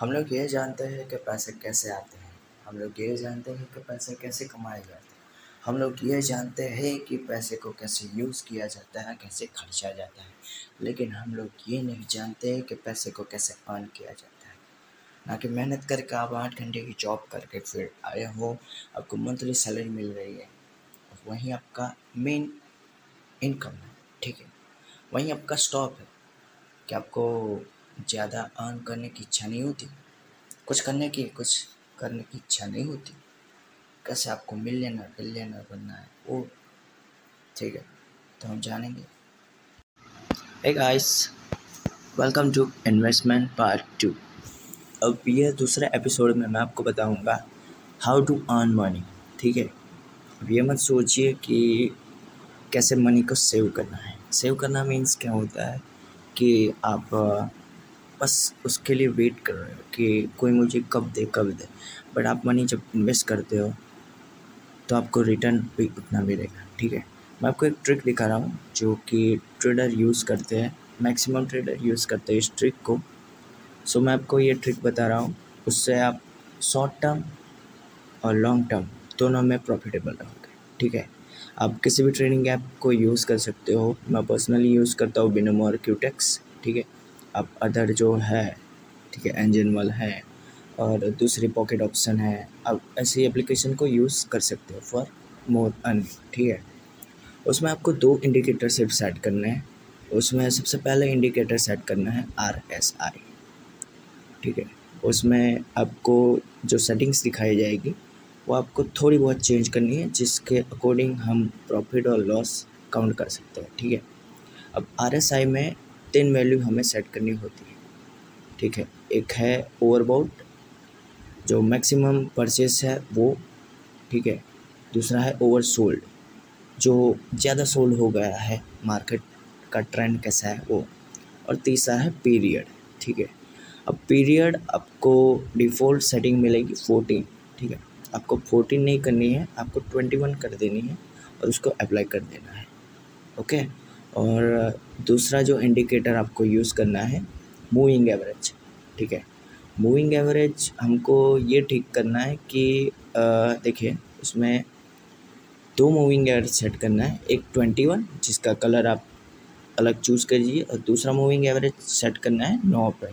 हम लोग ये जानते हैं कि पैसे कैसे आते हैं। हम लोग ये जानते हैं कि पैसे कैसे कमाए जाते हैं। हम लोग ये जानते हैं कि पैसे को कैसे यूज़ किया जाता है, कैसे खर्चा जाता है। लेकिन हम लोग ये नहीं जानते हैं कि पैसे को कैसे अर्न किया जाता है। ना कि मेहनत करके आप आठ घंटे की जॉब करके फिर आए हो, आपको मंथली सैलरी मिल रही है। वहीं आपका मेन इनकम है, ठीक है। वहीं आपका स्टॉप है कि आपको ज़्यादा अर्न करने की इच्छा नहीं होती। कुछ करने की, कुछ करने की इच्छा नहीं होती। कैसे आपको मिलियनर बिलियनर बनना है, वो ठीक है तो हम जानेंगे। Hey guys welcome to investment part two अब ये दूसरे एपिसोड में मैं आपको बताऊँगा हाउ टू अर्न मनी ठीक है? अब ये मत सोचिए कि कैसे मनी को सेव करना है। सेव करना मीन्स क्या होता है कि आप बस उसके लिए वेट कर रहे हो कि कोई मुझे कब दे कब दे। बट आप मनी जब इन्वेस्ट करते हो तो आपको रिटर्न भी उतना मिलेगा, ठीक है? मैं आपको एक ट्रिक दिखा रहा हूँ, जो कि ट्रेडर यूज़ करते हैं। मैक्सिमम ट्रेडर यूज़ करते हैं इस ट्रिक को। सो मैं आपको ये ट्रिक बता रहा हूँ। उससे आप शॉर्ट टर्म और लॉन्ग टर्म दोनों में प्रॉफिटेबल रहोगे, ठीक है? आप किसी भी ट्रेडिंग ऐप को यूज़ कर सकते हो। मैं पर्सनली यूज़ करता हूँ बिनोमो और क्यूटेक्स ठीक है? अब अदर जो है, ठीक है एंजन वाल है और दूसरी पॉकेट ऑप्शन है, अब ऐसी एप्लीकेशन को यूज़ कर सकते हो फॉर मोर अन ठीक है? उसमें आपको दो इंडिकेटर सिर्फ़ सेट करने हैं। उसमें सबसे पहले इंडिकेटर सेट करना है आर एस आई ठीक है? उसमें आपको जो सेटिंग्स दिखाई जाएगी, वो आपको थोड़ी बहुत चेंज करनी है, जिसके अकॉर्डिंग हम प्रॉफिट और लॉस काउंट कर सकते हैं, ठीक है? अब आर एस आई में तीन वैल्यू हमें सेट करनी होती है। ठीक है? एक है ओवरबाउट जो मैक्सिमम परचेस है वो, ठीक है? दूसरा है ओवर सोल्ड जो ज़्यादा सोल्ड हो गया है मार्केट का ट्रेंड कैसा है वो। और तीसरा है पीरियड ठीक है? अब पीरियड आपको डिफ़ॉल्ट सेटिंग मिलेगी फोर्टीन ठीक है? आपको फोर्टीन नहीं करनी है, आपको ट्वेंटी वन कर देनी है और उसको अप्लाई कर देना है। ओके और दूसरा जो इंडिकेटर आपको यूज़ करना है मूविंग एवरेज ठीक है? मूविंग एवरेज हमको ये ठीक करना है कि देखिए, उसमें दो मूविंग एवरेज सेट करना है, एक ट्वेंटी वन जिसका कलर आप अलग चूज़ करिए, और दूसरा मूविंग एवरेज सेट करना है नौ पे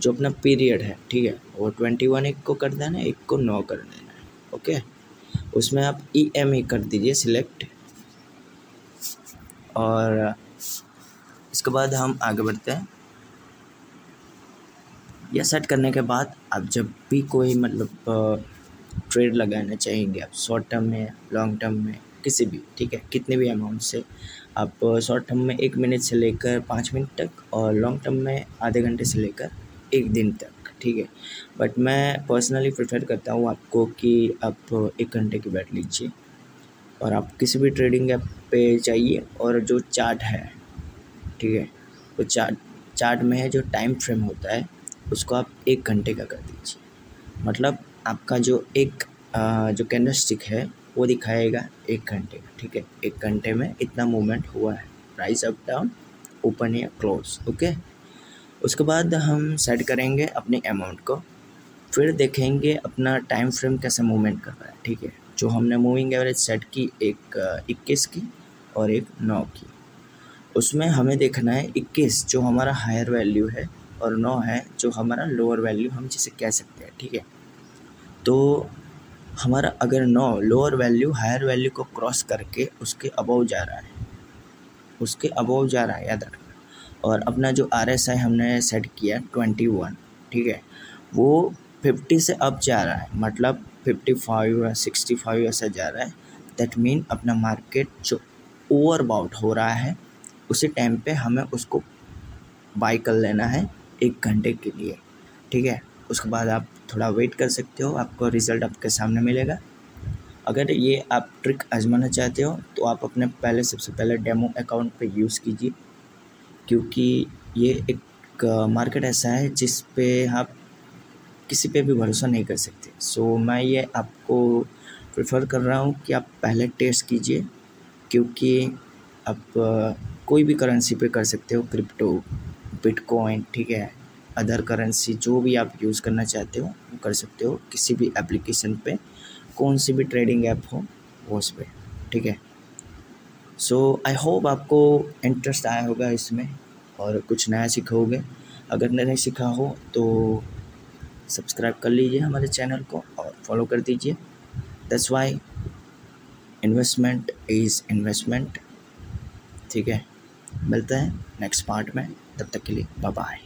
जो अपना पीरियड है, ठीक है? वो ट्वेंटी वन एक को कर देना है, एक को नौ कर देना है ओके उसमें आप ई एम ई कर दीजिए सिलेक्ट और इसके बाद हम आगे बढ़ते हैं। यह सेट करने के बाद आप जब भी कोई मतलब ट्रेड लगाना चाहेंगे, आप शॉर्ट टर्म में लॉन्ग टर्म में, किसी भी, ठीक है, कितने भी अमाउंट से, आप शॉर्ट टर्म में एक मिनट से लेकर पाँच मिनट तक और लॉन्ग टर्म में आधे घंटे से लेकर एक दिन तक, ठीक है। बट मैं पर्सनली प्रेफर करता हूँ आपको कि आप एक घंटे की बैठ लीजिए। और आप किसी भी ट्रेडिंग ऐप पे जाइए और जो चार्ट है ठीक है? वो चार्ट चार्ट में है जो टाइम फ्रेम होता है उसको आप एक घंटे का कर दीजिए। मतलब आपका जो एक आ, जो कैंडल स्टिक है वो दिखाएगा एक घंटे का ठीक है? एक घंटे में इतना मूवमेंट हुआ है। प्राइस अप डाउन ओपन या क्लोज ओके उसके बाद हम सेट करेंगे अपने अमाउंट को फिर देखेंगे अपना टाइम फ्रेम कैसे मूवमेंट कर रहा है ठीक है? जो हमने मूविंग एवरेज सेट की, एक इक्कीस की और एक नौ की। उसमें हमें देखना है इक्कीस जो हमारा हायर वैल्यू है और नौ है जो हमारा लोअर वैल्यू हम जिसे कह सकते हैं, ठीक है? तो हमारा अगर नौ लोअर वैल्यू हायर वैल्यू को क्रॉस करके उसके अबव जा रहा है, उसके अबव जा रहा है, याद रखना। और अपना जो आर एस आई हमने सेट किया ट्वेंटी वन ठीक है? वो फिफ्टी से अप जा रहा है। मतलब फिफ्टी फाइव या सिक्सटी फाइव ऐसा जा रहा है। दैट मीन अपना मार्केट जो ओवर बाउट हो रहा है, उसी टाइम पे हमें उसको बाई कर लेना है एक घंटे के लिए। ठीक है? उसके बाद आप थोड़ा वेट कर सकते हो, आपको रिज़ल्ट आपके सामने मिलेगा। अगर ये आप ट्रिक आजमाना चाहते हो तो आप अपने पहले सबसे पहले डेमो अकाउंट पे यूज़ कीजिए। क्योंकि ये एक मार्केट ऐसा है जिस पे आप किसी पे भी भरोसा नहीं कर सकते। सो so, मैं ये आपको प्रेफर कर रहा हूँ कि आप पहले टेस्ट कीजिए क्योंकि आप कोई भी करेंसी पे कर सकते हो क्रिप्टो बिटकॉइन ठीक है? अदर करेंसी जो भी आप यूज़ करना चाहते हो वो कर सकते हो। किसी भी एप्लीकेशन पे कौन सी भी ट्रेडिंग ऐप हो वो उस पर ठीक है? सो आई होप आपको इंटरेस्ट आया होगा इसमें और कुछ नया सीखोगे। अगर नहीं सीखा हो तो सब्सक्राइब कर लीजिए हमारे चैनल को और फॉलो कर दीजिए। दस वाई इन्वेस्टमेंट इज़ इन्वेस्टमेंट ठीक है? मिलते हैं नेक्स्ट पार्ट में। तब तक के लिए बाय बाय